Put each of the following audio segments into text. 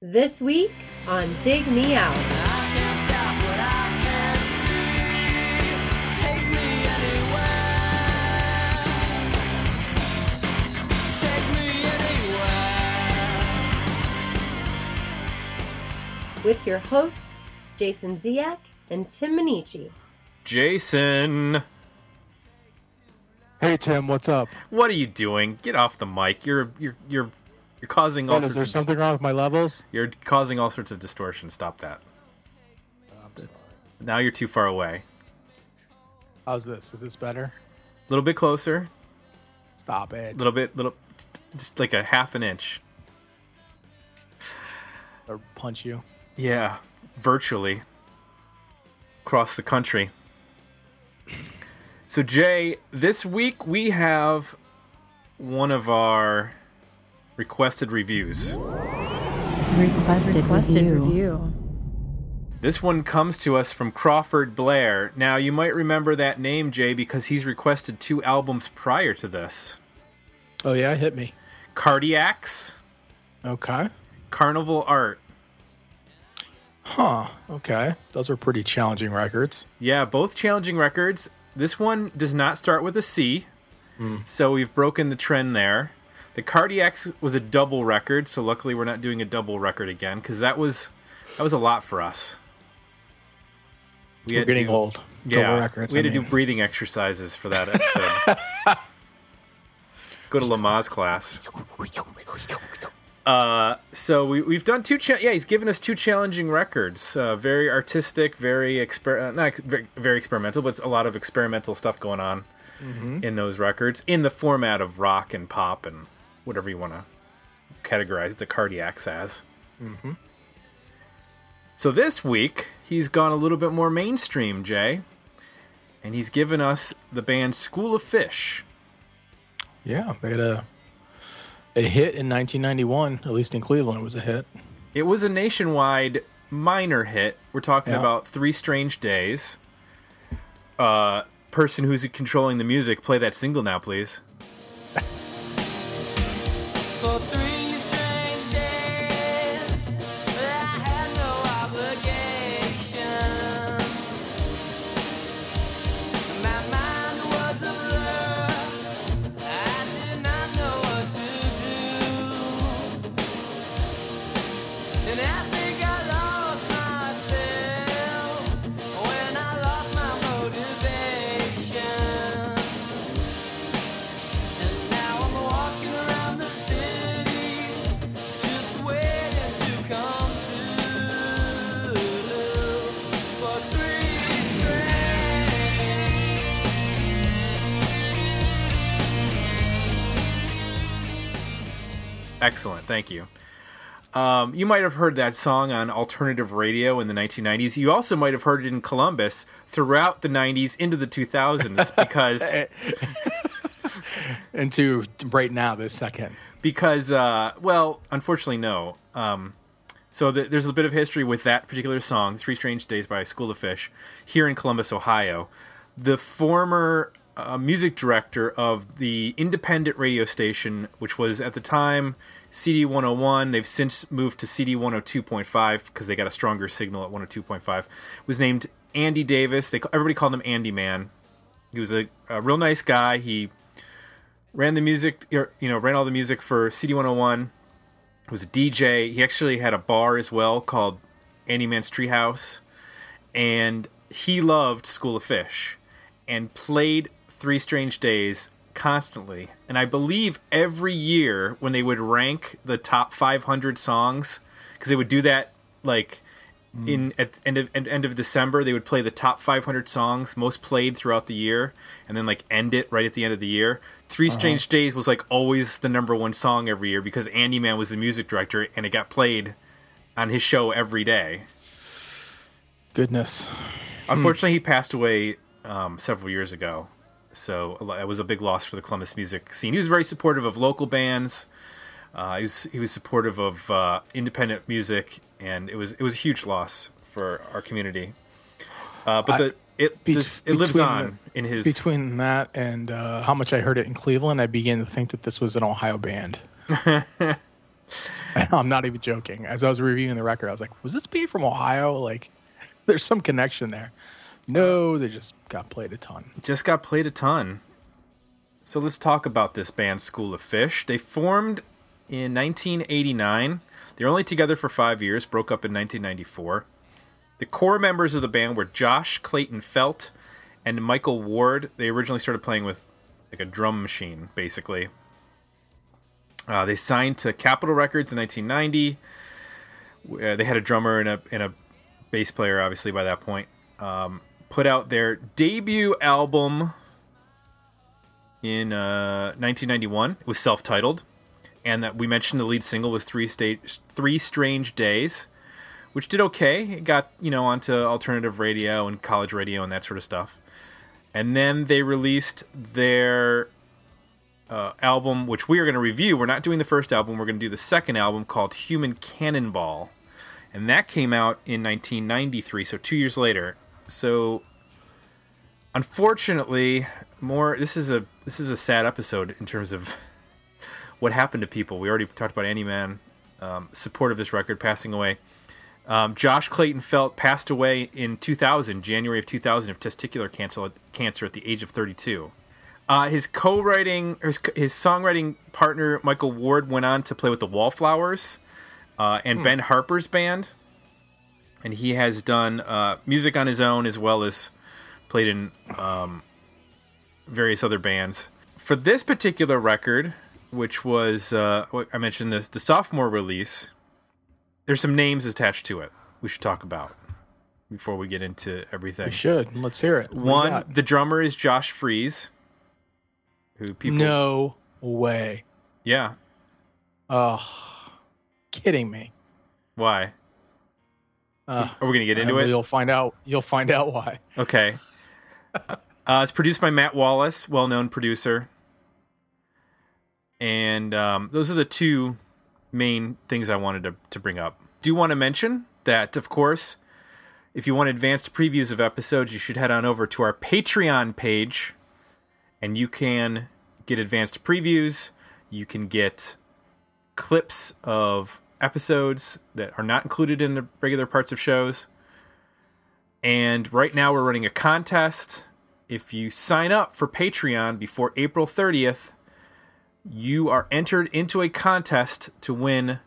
This week on Dig Me Out. With your hosts, Jason Ziak and Tim Minichi. Jason, Hey Tim, what's up? what are you doing? Get off the mic. You're you're you're you're causing all Ben, sorts is there of something wrong with my levels? you're causing all sorts of distortion. Stop that. Now you're too far away. How's this? Is this better? A little bit closer. Stop it. A little bit little just like a half an inch. Or punch you. Yeah, virtually across the country. So, Jay, this week we have one of our requested reviews. Requested, Requested review. review. This one comes to us from Crawford Blair. Now, you might remember that name, Jay, because he's requested two albums prior to this Oh yeah, hit me. Cardiacs, Okay. Carnival Art. Huh. Okay. Those are pretty challenging records. Yeah, both challenging records. This one does not start with a C, hmm. so we've broken the trend there. The Cardiacs was a double record, so luckily we're not doing a double record again because that was that was a lot for us. We We're had getting do- old. Yeah, Double records. we had I to do breathing exercises for that episode. Go to Lamaze class. Uh, so we, we've done two. Cha- yeah, he's given us two challenging records. Uh, very artistic, very exper- uh, not ex- very, very experimental, but it's a lot of experimental stuff going on in those records in the format of rock and pop and whatever you want to categorize the cardiacs as. So this week he's gone a little bit more mainstream, Jay, and he's given us the band School of Fish. Yeah, they had a a hit in 1991. At least in Cleveland, it was a hit. It was a nationwide minor hit. We're talking Yeah. about Three Strange Days. Uh, person who's controlling the music, play that single now, please. Thank you. Um, you might have heard that song on alternative radio in the 1990s. You also might have heard it in Columbus throughout the 90s into the 2000s because Into right now, this second. because uh, well unfortunately no um, so th- there's a bit of history with that particular song three strange days by school of fish here in columbus ohio the former uh, music director of the independent radio station which was at the time cd 101 they've since moved to cd 102.5 because they got a stronger signal at 102.5 was named andy davis. They, everybody called him andy man. He was a, a real nice guy. He ran the music, you know, ran all the music for CD 101. Was a DJ. He actually had a bar as well called Andy Man's Treehouse, and he loved School of Fish, and played Three Strange Days constantly. And I believe every year when they would rank the top 500 songs, because they would do that like hmm. in at end of end, end of December they would play the top 500 songs most played throughout the year and then like end it right at the end of the year. 3 uh-huh. Strange Days was like always the number one song every year because Andy Man was the music director and it got played on his show every day. Goodness. Unfortunately, hmm. he passed away um, several years ago, so it was a big loss for the Columbus music scene. He was very supportive of local bands. Uh, he was he was supportive of uh, independent music, and it was it was a huge loss for our community. Uh, but I- the it bet- this, it lives on in his Between that and uh, how much I heard it in Cleveland, I began to think that this was an Ohio band. I'm not even joking. As I was reviewing the record, I was like, "Was this being from Ohio? Like, there's some connection there." No, they just got played a ton. just got played a ton. So let's talk about this band, School of Fish. They formed in 1989. They were only together for five years, broke up in 1994. The core members of the band were Josh Clayton Felt and Michael Ward. They originally started playing with like a drum machine, basically. Uh, they signed to Capitol Records in 1990. Uh, they had a drummer and a and a bass player, obviously by that point. Um, put out their debut album in uh, 1991. It was self-titled, and that we mentioned the lead single was Three Stage Three Strange Days, which did okay. It got you know onto alternative radio and college radio and that sort of stuff. And then they released their uh, album, which we are going to review. We're not doing the first album. We're going to do the second album called Human Cannonball, and that came out in 1993. So two years later. So unfortunately, more. This is a this is a sad episode in terms of what happened to people. We already talked about Andy Man, um, support of this record, passing away. Um, Josh Clayton Felt passed away in 2000, January of 2000, of testicular cancer, cancer at the age of 32. Uh, his co-writing, his, his songwriting partner Michael Ward went on to play with the Wallflowers uh, and Ben Harper's band, and he has done uh, music on his own as well as played in um, various other bands. For this particular record, which was uh, I mentioned this the sophomore release, there's some names attached to it. We should talk about before we get into everything. We should. Let's hear it. What One, the drummer is Josh Freese, who people No way. yeah. Oh, kidding me. Why Uh, are we gonna get into it? You'll find out. You'll find out why. Okay. Uh, it's produced by Matt Wallace, well-known producer, and um, those are the two main things I wanted to, to bring up. Do want to mention that, of course, if you want advanced previews of episodes, you should head on over to our Patreon page, and you can get advanced previews. You can get clips of episodes that are not included in the regular parts of shows. And right now we're running a contest. If you sign up for Patreon before April 30th, you are entered into a contest to win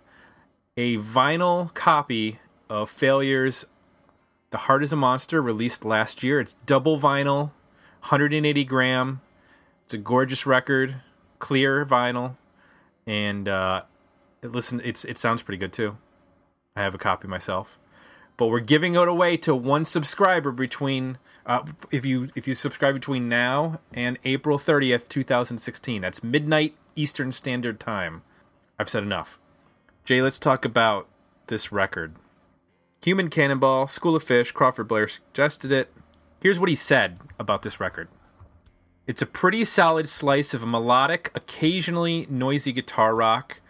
a vinyl copy of Failures The Heart is a Monster released last year. It's double vinyl, 180 gram. It's a gorgeous record, clear vinyl, and uh, listen it's it sounds pretty good too. I have a copy myself but we're giving it away to one subscriber between uh, if you if you subscribe between now and April 30th, 2016. That's midnight Eastern Standard Time. I've said enough. Jay, let's talk about this record. Human Cannonball, School of Fish, Crawford Blair suggested it. Here's what he said about this record. It's a pretty solid slice of melodic, occasionally noisy guitar rock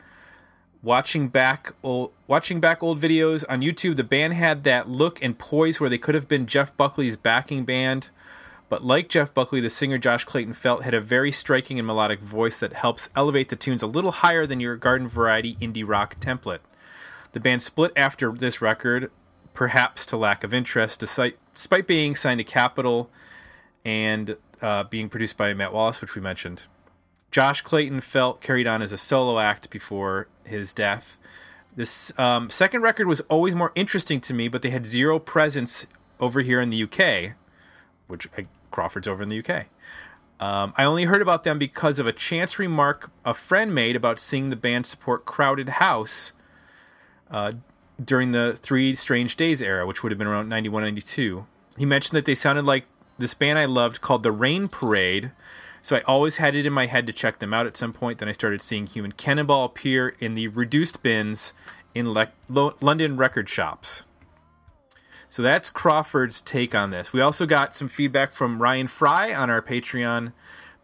watching back old, watching back old videos on YouTube, the band had that look and poise where they could have been Jeff Buckley's backing band. But like Jeff Buckley, the singer Josh Clayton Felt had a very striking and melodic voice that helps elevate the tunes a little higher than your garden variety indie rock template. The band split after this record, perhaps to lack of interest, despite, being signed to Capitol and uh, being produced by Matt Wallace, which we mentioned. Josh Clayton felt carried on as a solo act before his death. This um, second record was always more interesting to me, but they had zero presence over here in the UK, which uh, Crawford's over in the UK. Um, I only heard about them because of a chance remark a friend made about seeing the band support Crowded House uh, during the Three Strange Days era, which would have been around 91 92. He mentioned that they sounded like this band I loved called The Rain Parade. So I always had it in my head to check them out at some point. Then I started seeing Human Cannonball appear in the reduced bins in le- Lo- London record shops. So that's Crawford's take on this. We also got some feedback from Ryan Fry on our Patreon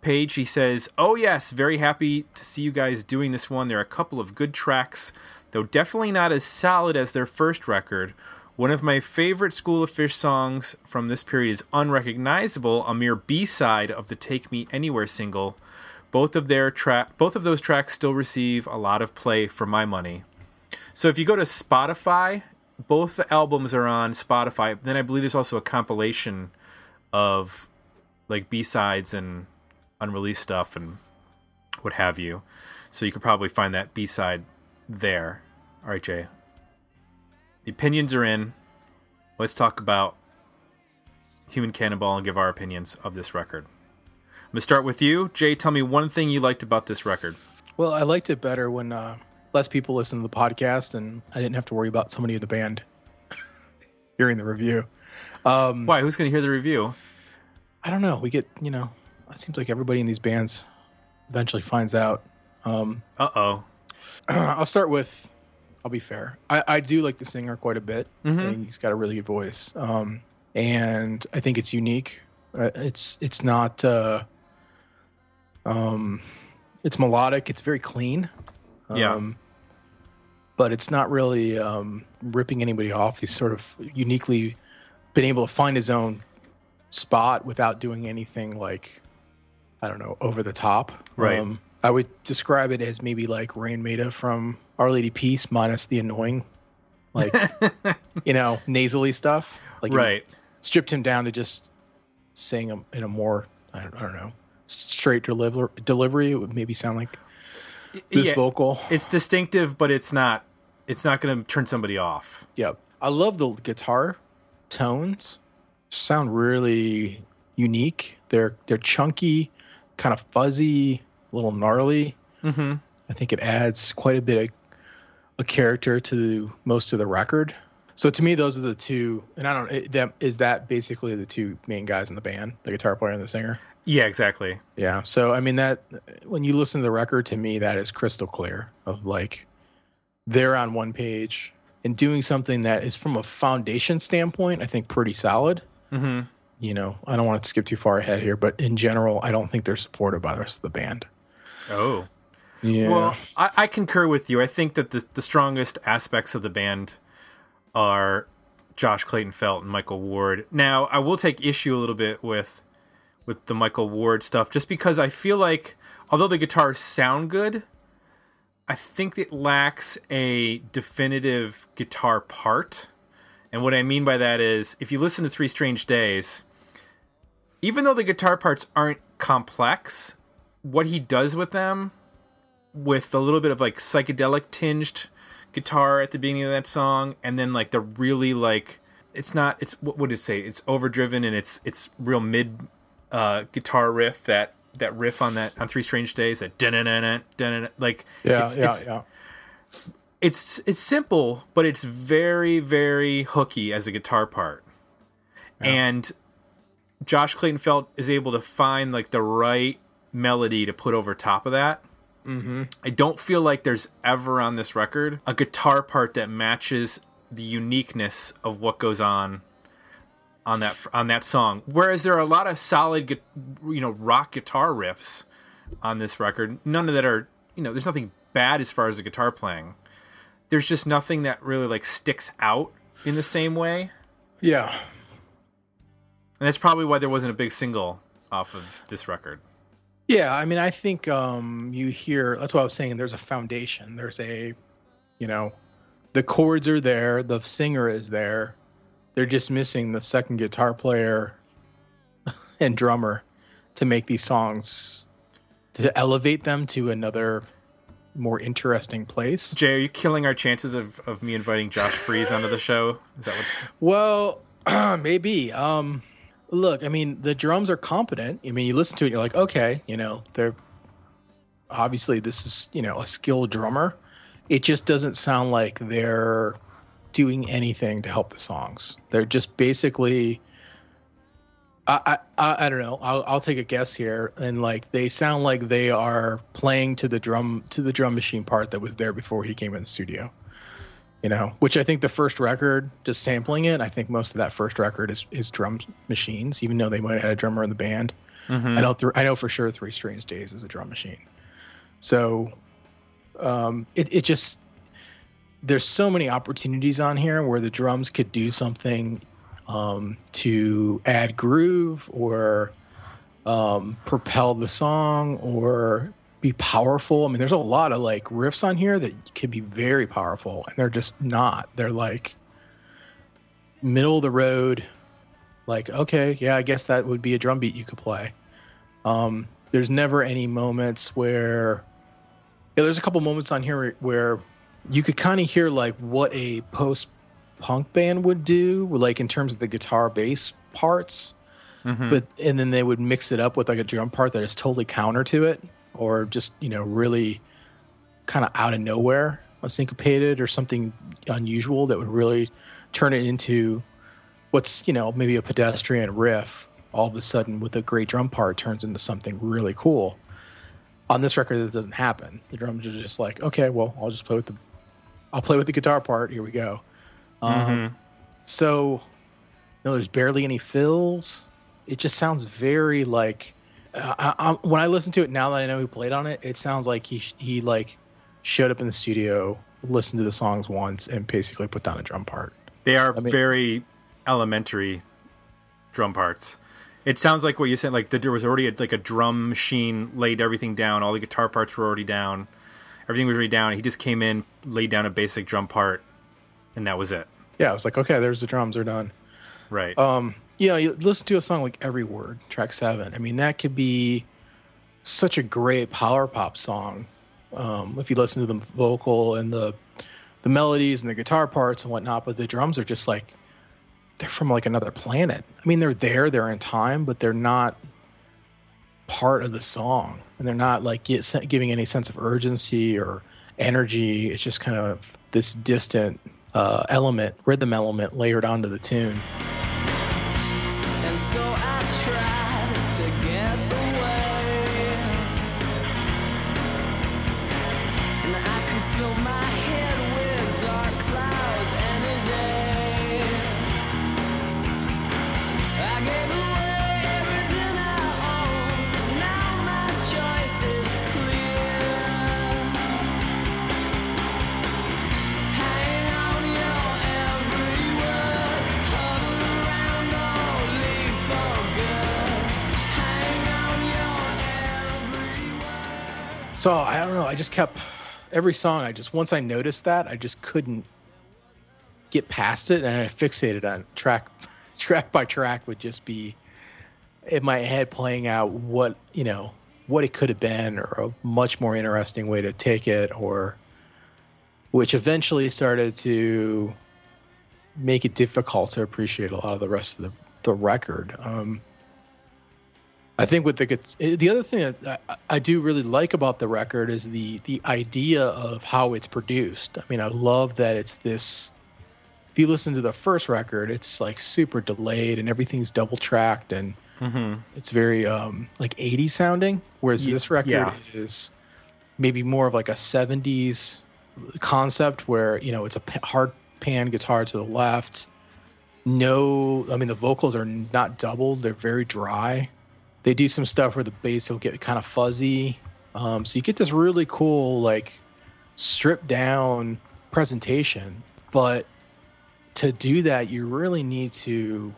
page. He says, Oh, yes, very happy to see you guys doing this one. There are a couple of good tracks, though definitely not as solid as their first record. One of my favorite School of Fish songs from this period is Unrecognizable, a mere B side of the Take Me Anywhere single. both of their track, both of those tracks still receive a lot of play for my money. So if you go to Spotify, both the albums are on Spotify. Then I believe there's also a compilation of like B sides and unreleased stuff and what have you. So you could probably find that B side there. All right, Jay. The opinions are in. Let's talk about Human Cannonball and give our opinions of this record. I'm gonna start with you, Jay. Tell me one thing you liked about this record. Well, I liked it better when uh, less people listened to the podcast, and I didn't have to worry about somebody in the band hearing the review. Why? Who's gonna hear the review? I don't know. We get, you know, it seems like everybody in these bands eventually finds out. Um, Uh oh. I'll start with. I'll be fair. I, I do like the singer quite a bit. I think he's got a really good voice, um, and I think it's unique. Uh, It's it's not. Uh, um, it's melodic. It's very clean. Yeah. Um, but it's not really um, ripping anybody off. He's sort of uniquely been able to find his own spot without doing anything like I don't know over the top. Right. Um, I would describe it as maybe like Raine Maida from Our Lady Peace minus the annoying, like you know nasally stuff. Like Right. stripped him down to just sing him in a more I don't, I don't know straight deliver delivery. It would maybe sound like this Yeah, vocal. It's distinctive, but it's not. It's not gonna turn somebody off. Yep. I love the guitar tones. Sound really unique. They're they're chunky, kind of fuzzy, a little gnarly. Mm-hmm. I think it adds quite a bit of a character to most of the record. So to me, those are the two. And I don't. It, that is that basically the two main guys in the band, the guitar player and the singer. Yeah, exactly. Yeah. So I mean that when you listen to the record, to me that is crystal clear of like they're on one page and doing something that is from a foundation standpoint, I think pretty solid. Mm-hmm. You know, I don't want to skip too far ahead here, but in general, I don't think they're supported by the rest of the band. Oh. Yeah. Well, I, I concur with you. I think that the, the strongest aspects of the band are Josh Clayton Felt and Michael Ward. Now, I will take issue a little bit with with the Michael Ward stuff, just because I feel like although the guitars sound good, I think it lacks a definitive guitar part. And what I mean by that is, if you listen to Three Strange Days, even though the guitar parts aren't complex, what he does with them with a little bit of like psychedelic tinged guitar at the beginning of that song and then like the really like it's not it's what would it say? It's overdriven and it's it's real mid uh guitar riff that that riff on that on three strange days that dun dun like yeah, it's, yeah, it's, yeah. it's it's simple but it's very very hooky as a guitar part. And josh clayton felt is able to find like the right melody to put over top of that Mm-hmm. I don't feel like there's ever on this record a guitar part that matches the uniqueness of what goes on on that on that song. Whereas there are a lot of solid, you know, rock guitar riffs on this record. None of that are, you know, there's nothing bad as far as the guitar playing. There's just nothing that really like sticks out in the same way, Yeah. and that's probably why there wasn't a big single off of this record. Yeah, I mean, I think um, you hear. That's what I was saying. There's a foundation. There's a, you know, the chords are there. The singer is there. They're just missing the second guitar player and drummer to make these songs to elevate them to another more interesting place. Jay, are you killing our chances of, of me inviting Josh Freese onto the show? Is that what's Well, maybe. Um, look, I mean, the drums are competent. I mean, you listen to it, you're like, okay, you know, they're obviously this is you know a skilled drummer. It just doesn't sound like they're doing anything to help the songs. They're just basically. I, I, I don't know. I'll, I'll take a guess here, and like they sound like they are playing to the drum to the drum machine part that was there before he came in the studio you know, which I think the first record, just sampling it, I think most of that first record is, is drum machines, even though they might have had a drummer in the band. I know, th- I know for sure Three Strange Days is a drum machine. So, um, it, it just, there's so many opportunities on here where the drums could do something, um, to add groove or, um, propel the song or be powerful. I mean, there's a lot of like riffs on here that can be very powerful, and they're just not. They're like middle of the road. Like, okay, yeah, I guess that would be a drum beat you could play. Um, there's never any moments where yeah, there's a couple moments on here where you could kind of hear like what a post punk band would do, like in terms of the guitar bass parts. But and then they would mix it up with like a drum part that is totally counter to it, or just you know really kind of out of nowhere, syncopated or something unusual that would really turn it into what's you know maybe a pedestrian riff. All of a sudden, with a great drum part, turns into something really cool on this record that doesn't happen. The drums are just like, okay, well, I'll just play with the, I'll play with the guitar part. Here we go. Um, So, you know, there's barely any fills. It just sounds very like, I, I, when I listen to it now that I know he played on it, it sounds like he he like showed up in the studio, listened to the songs once, and basically put down a drum part. They are mean- very elementary drum parts. It sounds like what you said. Like there was already a, like a drum machine laid everything down. All the guitar parts were already down. Everything was already down. He just came in, laid down a basic drum part, and that was it. Yeah, I was like, okay, there's the drums, they're done. Right. um you know you listen to a song like every word track seven. I mean that could be such a great power pop song um if you listen to the vocal and the the melodies and the guitar parts and whatnot but the drums are just like they're from like another planet. I mean they're there they're in time but they're not part of the song. And they're not like get, giving any sense of urgency or energy. It's just kind of this distant uh, element rhythm element layered onto the tune I just kept every song. I just once I noticed that I just couldn't get past it, and I fixated on track, track by track would just be in my head playing out what you know what it could have been, or a much more interesting way to take it, or which eventually started to make it difficult to appreciate a lot of the rest of the the record. Um, I think with the the other thing that I, I do really like about the record is the the idea of how it's produced. I mean, I love that it's this. If you listen to the first record, it's like super delayed and everything's double tracked and it's very um, like 80s sounding. Whereas Ye- this record yeah. is maybe more of like a 70s concept where you know it's a hard pan guitar to the left. No, I mean the vocals are not doubled; they're very dry they do some stuff where the bass will get kind of fuzzy. Um, so you get this really cool, like stripped down presentation. But to do that, you really need to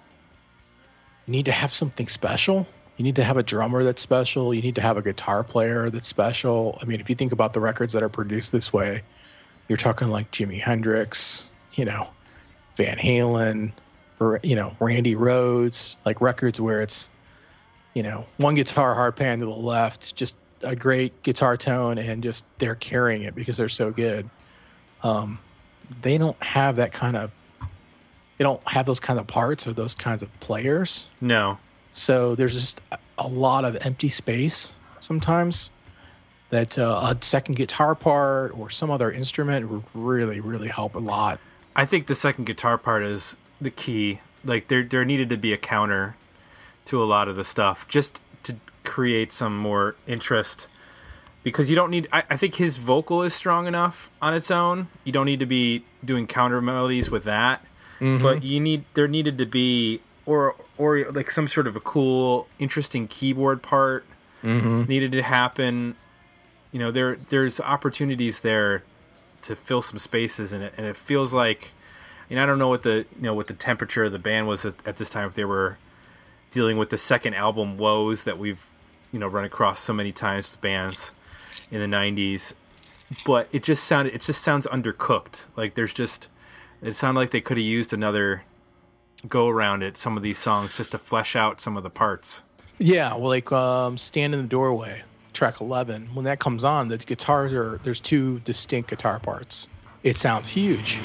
need to have something special. You need to have a drummer that's special. You need to have a guitar player that's special. I mean, if you think about the records that are produced this way, you're talking like Jimi Hendrix, you know, Van Halen, or you know, Randy Rhoads, like records where it's you know, one guitar hard pan to the left, just a great guitar tone, and just they're carrying it because they're so good. Um, they don't have that kind of, they don't have those kind of parts or those kinds of players. no. So there's just a- lot of empty space sometimes. That uh, a second guitar part or some other instrument would really, really help a lot. I think the second guitar part is the key. Like there, there needed to be a counter to a lot of the stuff, just to create some more interest. Because you don't need. I, I think his vocal is strong enough on its own. You don't need to be doing counter melodies with that. Mm-hmm. But you need. There needed to be, or or like some sort of a cool, interesting keyboard part mm-hmm. needed to happen. You know, there there's opportunities there to fill some spaces in it, and it feels like, and I don't know what the you know what the temperature of the band was at, at this time if they were dealing with the second album woes that we've you know run across so many times with bands in the 90s but it just sounded it just sounds undercooked like there's just it sounded like they could have used another go around at some of these songs just to flesh out some of the parts Yeah, well, like um, "Stand in the Doorway," track eleven. When that comes on, the guitars are there's two distinct guitar parts. It sounds huge.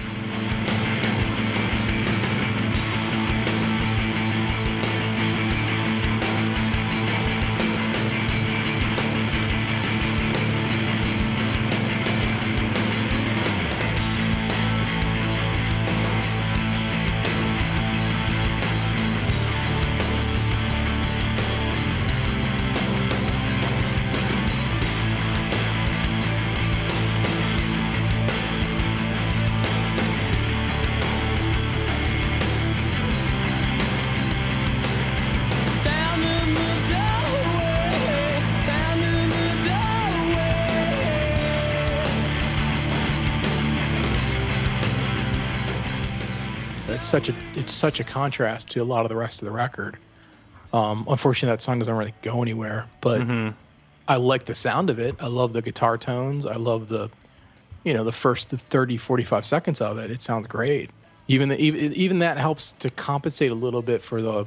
It's such a it's such a contrast to a lot of the rest of the record. Um, unfortunately, that song doesn't really go anywhere, but I like the sound of it. I love the guitar tones. I love the, you know, the first 30, 45 seconds of it. It sounds great. Even the, even, even that helps to compensate a little bit for the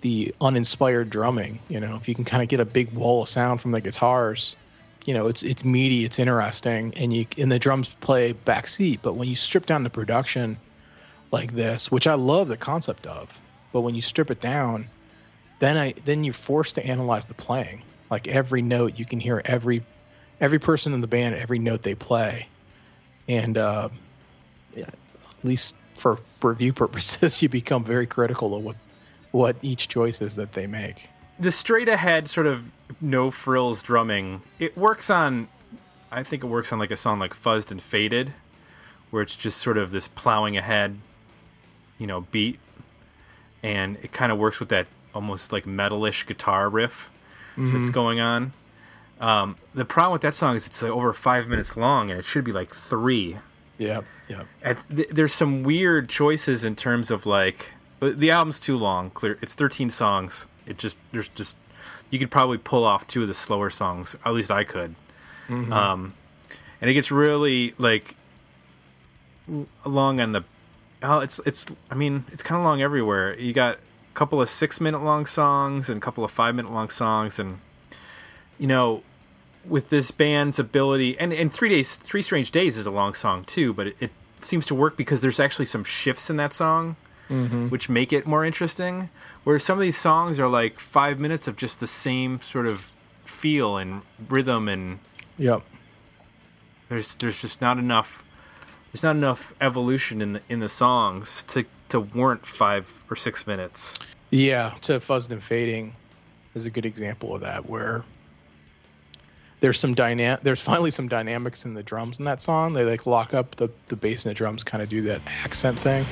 the uninspired drumming. You know, if you can kind of get a big wall of sound from the guitars, you know, it's it's meaty, it's interesting, and you and the drums play backseat. But when you strip down the production like this, which I love the concept of, but when you strip it down, then I then you're forced to analyze the playing. Like every note, you can hear every every person in the band, every note they play, and uh, yeah, at least for review purposes, you become very critical of what what each choice is that they make. the straight ahead sort of no frills drumming it works on i think it works on like a song like fuzzed and faded where it's just sort of this plowing ahead you know beat. And it kind of works with that almost like metalish guitar riff that's going on. Um, the problem with that song is it's like over five minutes long and it should be like three. Yeah, yeah, th- there's some weird choices in terms of like the album's too long clear it's 13 songs. It just there's just you could probably pull off two of the slower songs at least i could. Um and it gets really like long on the oh it's it's i mean it's kind of long everywhere you got a couple of six minute long songs and a couple of five minute long songs and you know with this band's ability and and three days three strange days is a long song too but it, it seems to work because there's actually some shifts in that song mm-hmm. which make it more interesting whereas some of these songs are like five minutes of just the same sort of feel and rhythm and yep. there's there's just not enough there's not enough evolution in the in the songs to to warrant five or six minutes Yeah, to fuzzed and fading is a good example of that where there's some dyna- there's finally some dynamics in the drums in that song. They like lock up the, the bass and the drums kind of do that accent thing.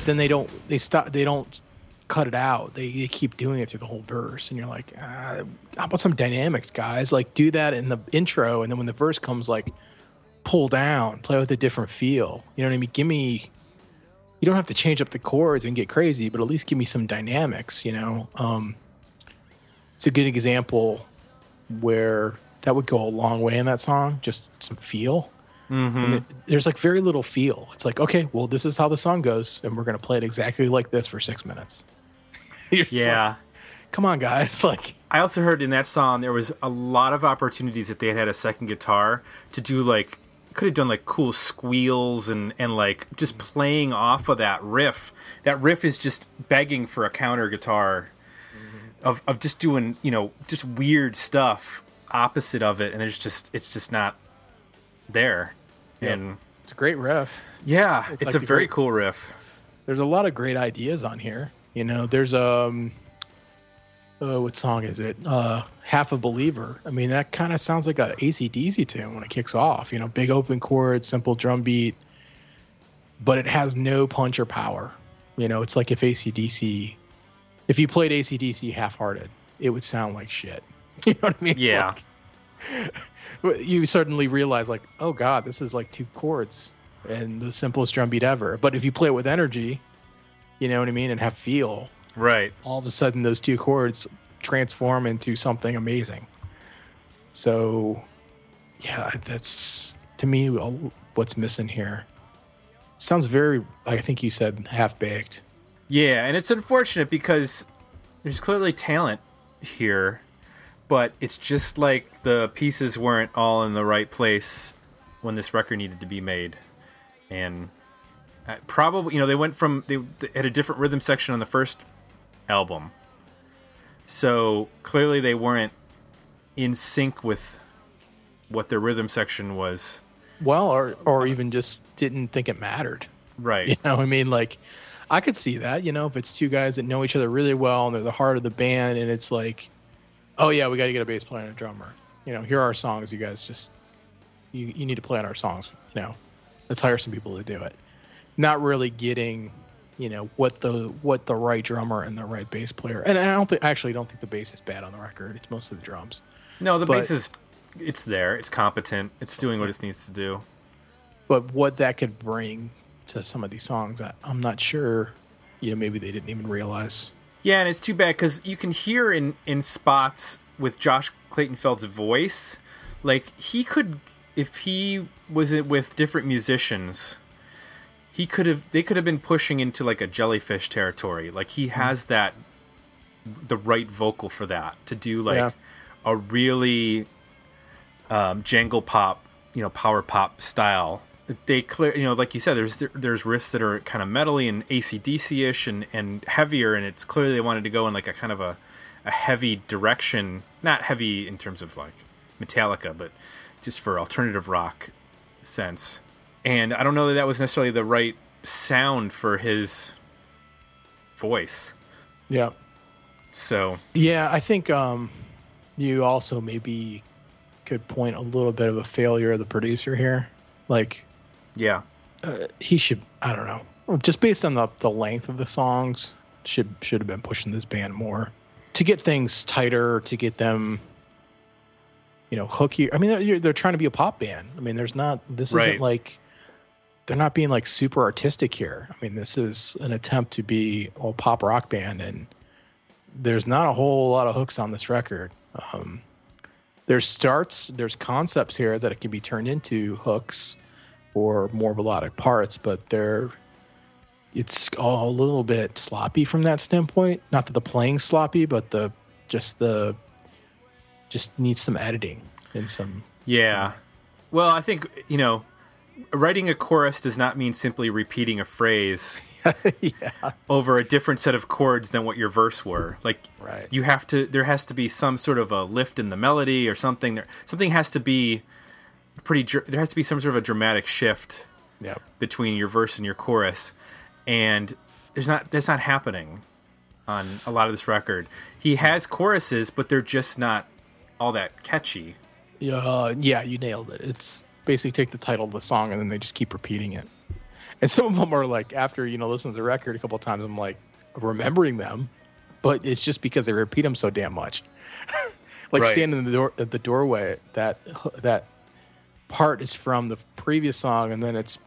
But then they don't they stop they don't cut it out. They, they keep doing it through the whole verse, and you're like, ah, how about some dynamics, guys? Like do that in the intro, and then when the verse comes, like pull down, play with a different feel. You know what I mean? Give me. You don't have to change up the chords and get crazy, but at least give me some dynamics. You know, um, it's a good example where that would go a long way in that song. Just some feel. Mm-hmm. Th- there's like very little feel. It's like, okay, well, this is how the song goes, and we're gonna play it exactly like this for six minutes. Yeah. like, come on, guys. Like, I also heard in that song there was a lot of opportunities if they had had a second guitar to do like could have done like cool squeals and and like just playing off of that riff. That riff is just begging for a counter guitar mm-hmm. of of just doing, you know, just weird stuff opposite of it and it's just it's just not there. Yep. And it's a great riff. yeah, It's it's, like a very great- cool riff. There's a lot of great ideas on here. You know, there's um, uh, what song is it? Uh, Half a Believer. I mean, that kind of sounds like a ACDC tune when it kicks off. You know, big open chord, simple drum beat, but it has no punch or power. You know, it's like if ACDC, if you played ACDC half-hearted, it would sound like shit. You know what I mean? It's Yeah. like- you suddenly realize like oh god this is like two chords and the simplest drum beat ever. But if you play it with energy you know what i mean and have feel Right. all of a sudden those two chords transform into something amazing. So yeah that's to me what's missing here. Sounds very i think you said half baked Yeah, and it's unfortunate because there's clearly talent here, but it's just like the pieces weren't all in the right place when this record needed to be made. And uh, probably, you know, they went from they, they had a different rhythm section on the first album. So clearly they weren't in sync with what their rhythm section was. well or or even just didn't think it mattered Right. You know, I mean, like, I could see that. You know, if it's two guys that know each other really well and they're the heart of the band, and it's like, oh yeah, we got to get a bass player and a drummer. You know, here are our songs. You guys just you you need to play on our songs. You know, let's hire some people to do it. Not really getting, you know, what the what the right drummer and the right bass player. And I don't think I actually don't think the bass is bad on the record. It's mostly the drums. No, the But- bass is it's there. It's competent. It's doing what it needs to do. But what that could bring to some of these songs, I, I'm not sure. You know, maybe they didn't even realize. Yeah, and it's too bad because you can hear in in spots with Josh Clayton Felt's voice, like he could, if he was with different musicians, he could have they could have been pushing into like a jellyfish territory. Like he has that the right vocal for that to do like Yeah. a really um, jangle pop, you know, power pop style. They clear, you know, like you said, there's there's riffs that are kind of metally and ACDC ish and and heavier, and it's clearly they wanted to go in like a kind of a a heavy direction, not heavy in terms of like Metallica, but just for alternative rock sense. And I don't know that that was necessarily the right sound for his voice. Yeah. So Yeah, I think um, you also maybe could point a little bit of a failure of the producer here. Like yeah, he should, I don't know, just based on the the length of the songs, should should have been pushing this band more to get things tighter, to get them, you know, hooky. I mean, they're, they're trying to be a pop band. I mean, there's not. This Right. isn't like they're not being like super artistic here. I mean, this is an attempt to be a pop rock band, and there's not a whole lot of hooks on this record. Um, there's starts, there's concepts here that it can be turned into hooks or more melodic parts, but they're it's all a little bit sloppy from that standpoint. Not that the playing's sloppy, but the just the just needs some editing and some Yeah. Well, I think, you know, writing a chorus does not mean simply repeating a phrase yeah. over a different set of chords than what your verse were. Like Right. you have to there has to be some sort of a lift in the melody or something there something has to be pretty dr- there has to be some sort of a dramatic shift Yeah. between your verse and your chorus and there's not that's not happening on a lot of this record. He has choruses but they're just not all that catchy. Yeah, uh, yeah, you nailed it. It's basically take the title of the song and then they just keep repeating it. And some of them are like after you know listening to the record a couple of times, I'm like remembering them, but it's just because they repeat them so damn much. like Right. standing in the door at the doorway, that that part is from the previous song, and then it's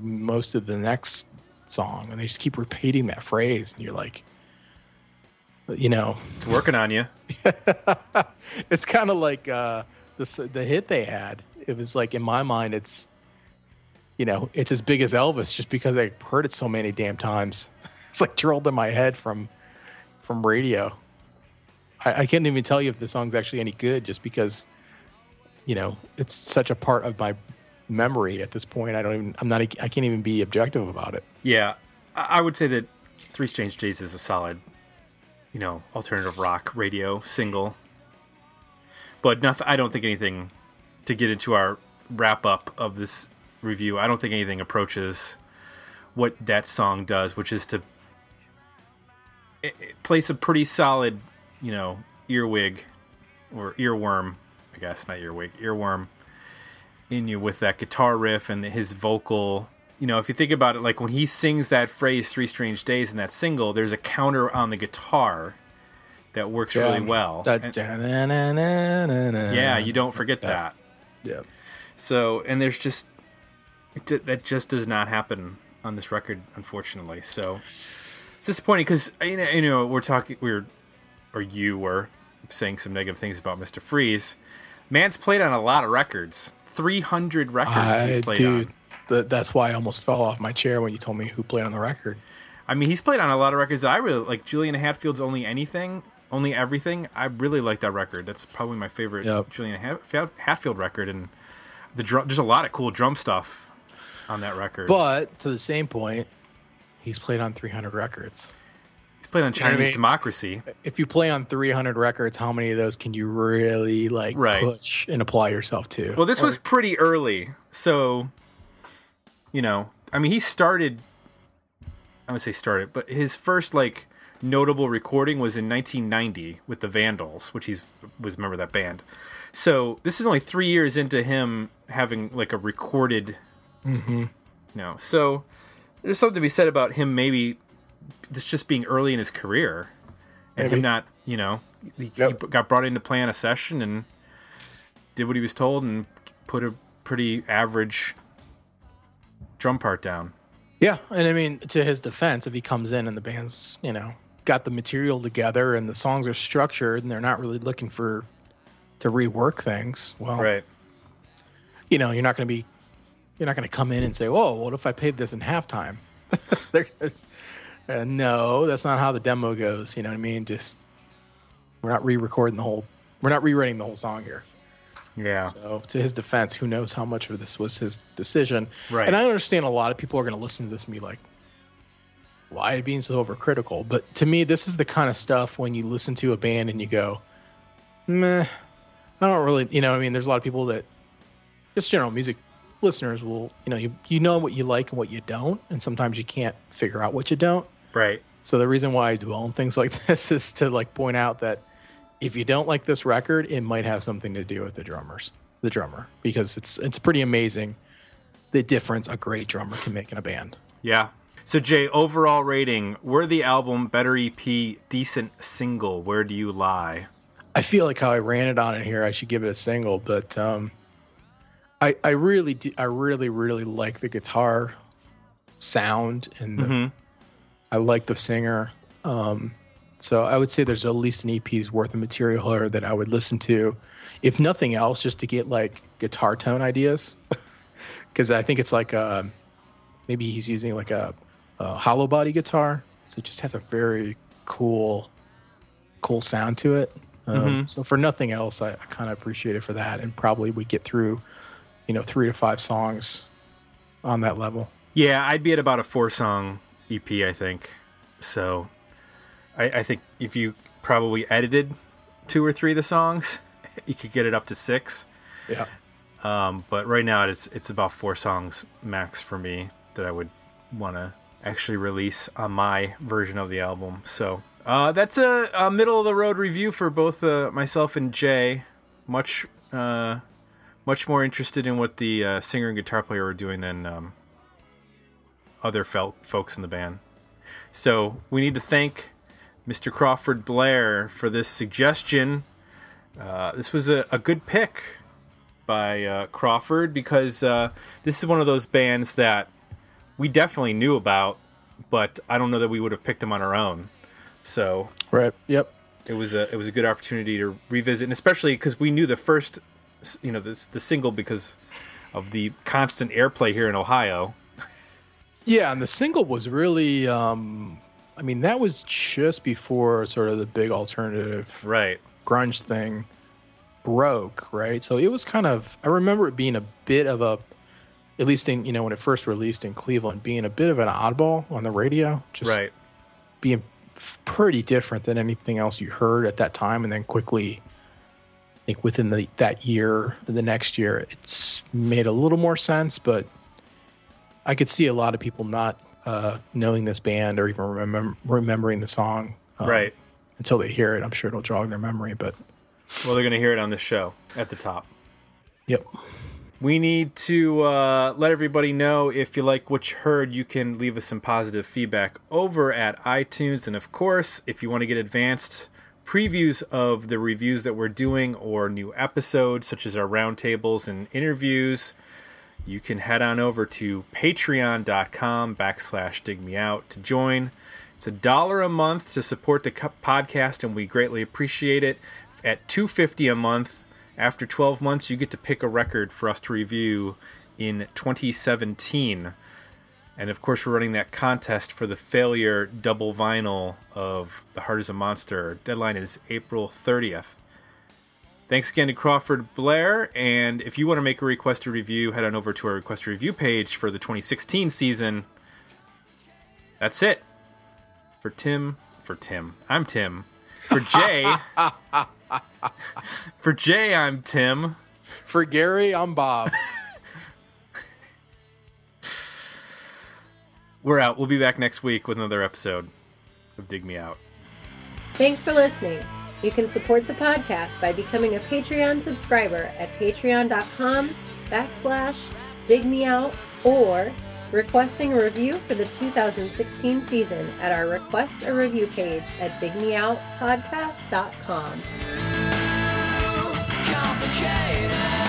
most of the next song, and they just keep repeating that phrase, and you're like, you know, It's working on you. it's kind of like uh, the the hit they had. It was like in my mind, it's you know, it's as big as Elvis just because I heard it so many damn times. It's like drilled in my head from from radio. I, I can't even tell you if the song's actually any good just because, you know, it's such a part of my memory at this point. I don't even I'm not I can't even be objective about it. Yeah, I would say that Three Strange Days is a solid, you know, alternative rock radio single. But nothing. I don't think anything to get into our wrap up of this review. I don't think anything approaches what that song does, which is to place a pretty solid, you know, earwig or earworm, I guess, not earwig, earworm in you with that guitar riff and his vocal. You know, if you think about it, like when he sings that phrase "Three Strange Days" in that single, there's a counter on the guitar that works really well. And- yeah, yeah, you don't forget that. Yeah. So, and there's just that just does not happen on this record, unfortunately. So it's disappointing because you know, you know we're talking we're or you were saying some negative things about Mister Freese. Man's played on a lot of records. Three hundred records I, he's played dude, on. th- that's why I almost fell off my chair when you told me who played on the record. I mean, he's played on a lot of records that I really like. Juliana Hatfield's "Only Anything," "Only Everything." I really like that record. That's probably my favorite Yep. Juliana Hat- Hatfield record, and the drum. There's a lot of cool drum stuff on that record. But to the same point, he's played on 300 records. He's played on know what I Chinese mean? Democracy. If you play on 300 records, how many of those can you really like Right. push and apply yourself to? Well, this Or- was pretty early, so you know, I mean, he started. I would say started, but his first like notable recording was in 1990 with the Vandals, which he's was a member of that band. So this is only three years into him having like a recorded. Mm-hmm. You know, so there's something to be said about him maybe this just being early in his career and him not, you know, he, Yep. he got brought in to play on a session and did what he was told and put a pretty average drum part down. Yeah, and I mean, to his defense, if he comes in and the band's, you know, got the material together and the songs are structured and they're not really looking for to rework things, well, Right. you know, you're not going to be, you're not going to come in and say, "Whoa, what if I paid this in halftime?" They're uh, no, that's not how the demo goes. You know what I mean? Just we're not re-recording the whole, we're not rewriting the whole song here. Yeah. So, to his defense, who knows how much of this was his decision? Right. And I understand a lot of people are going to listen to this and be like, "Why are you being so overcritical?" But to me, this is the kind of stuff when you listen to a band and you go, "Meh, I don't really," you know. I mean, there's a lot of people that just general music listeners will, you know, you you know what you like and what you don't, and sometimes you can't figure out what you don't. Right. So the reason why I dwell on things like this is to like point out that if you don't like this record, it might have something to do with the drummers, the drummer, because it's it's pretty amazing the difference a great drummer can make in a band. Yeah. So Jay, overall rating, worthy album, better EP, decent single. Where do you lie? I feel like how I ran it on it here, I should give it a single, but um, I I really do, I really really like the guitar sound and the, I like the singer. Um, so I would say there's at least an EP's worth of material here that I would listen to, if nothing else, just to get like guitar tone ideas, because I think it's like uh maybe he's using like a, a hollow body guitar, so it just has a very cool cool sound to it. Um, So for nothing else, I, I kind of appreciate it for that, and probably we get through, you know, three to five songs on that level. Yeah, I'd be at about a four song EP, I think. So I, I think if you probably edited two or three of the songs, you could get it up to six. Yeah. Um, but right now it's it's about four songs max for me that I would want to actually release on my version of the album. So uh, that's a, a middle of the road review for both uh, myself and Jay. Much uh, much more interested in what the uh, singer and guitar player were doing than um, other fel- folks in the band. So we need to thank Mr. Crawford Blair for this suggestion. Uh, this was a, a good pick by uh, Crawford because uh, this is one of those bands that we definitely knew about, but I don't know that we would have picked them on our own. So Right. Yep. it was a it was a good opportunity to revisit, and especially because we knew the first, you know, this the single because of the constant airplay here in Ohio. Yeah, and the single was really, um, I mean, that was just before sort of the big alternative Right. grunge thing broke, right? So it was kind of, I remember it being a bit of a, at least in, you know, when it first released in Cleveland, being a bit of an oddball on the radio, just Right. being pretty different than anything else you heard at that time. And then quickly, I think within the, that year, the next year, it's made a little more sense, but I could see a lot of people not uh, knowing this band or even remem- remembering the song um, Right. until they hear it. I'm sure it'll jog their memory, but Well, they're going to hear it on the show at the top. yep. We need to uh, let everybody know if you like what you heard, you can leave us some positive feedback over at iTunes. And of course, if you want to get advanced previews of the reviews that we're doing or new episodes, such as our roundtables and interviews, you can head on over to patreon.com backslash dig me out to join. It's a dollar a month to support the podcast, and we greatly appreciate it. At two fifty a month, after twelve months, you get to pick a record for us to review in 2017. And of course, we're running that contest for the failure double vinyl of The Heart is a Monster. Deadline is April 30th. Thanks again to Crawford Blair. And if you want to make a request to review, head on over to our request to review page for the 2016 season. That's it. For Tim, for Tim, I'm Tim. For Jay, for Jay, I'm Tim. For Gary, I'm Bob. We're out. We'll be back next week with another episode of Dig Me Out. Thanks for listening. You can support the podcast by becoming a Patreon subscriber at patreon.com backslash dig me out or requesting a review for the 2016 season at our request a review page at digmeoutpodcast.com. Complicated.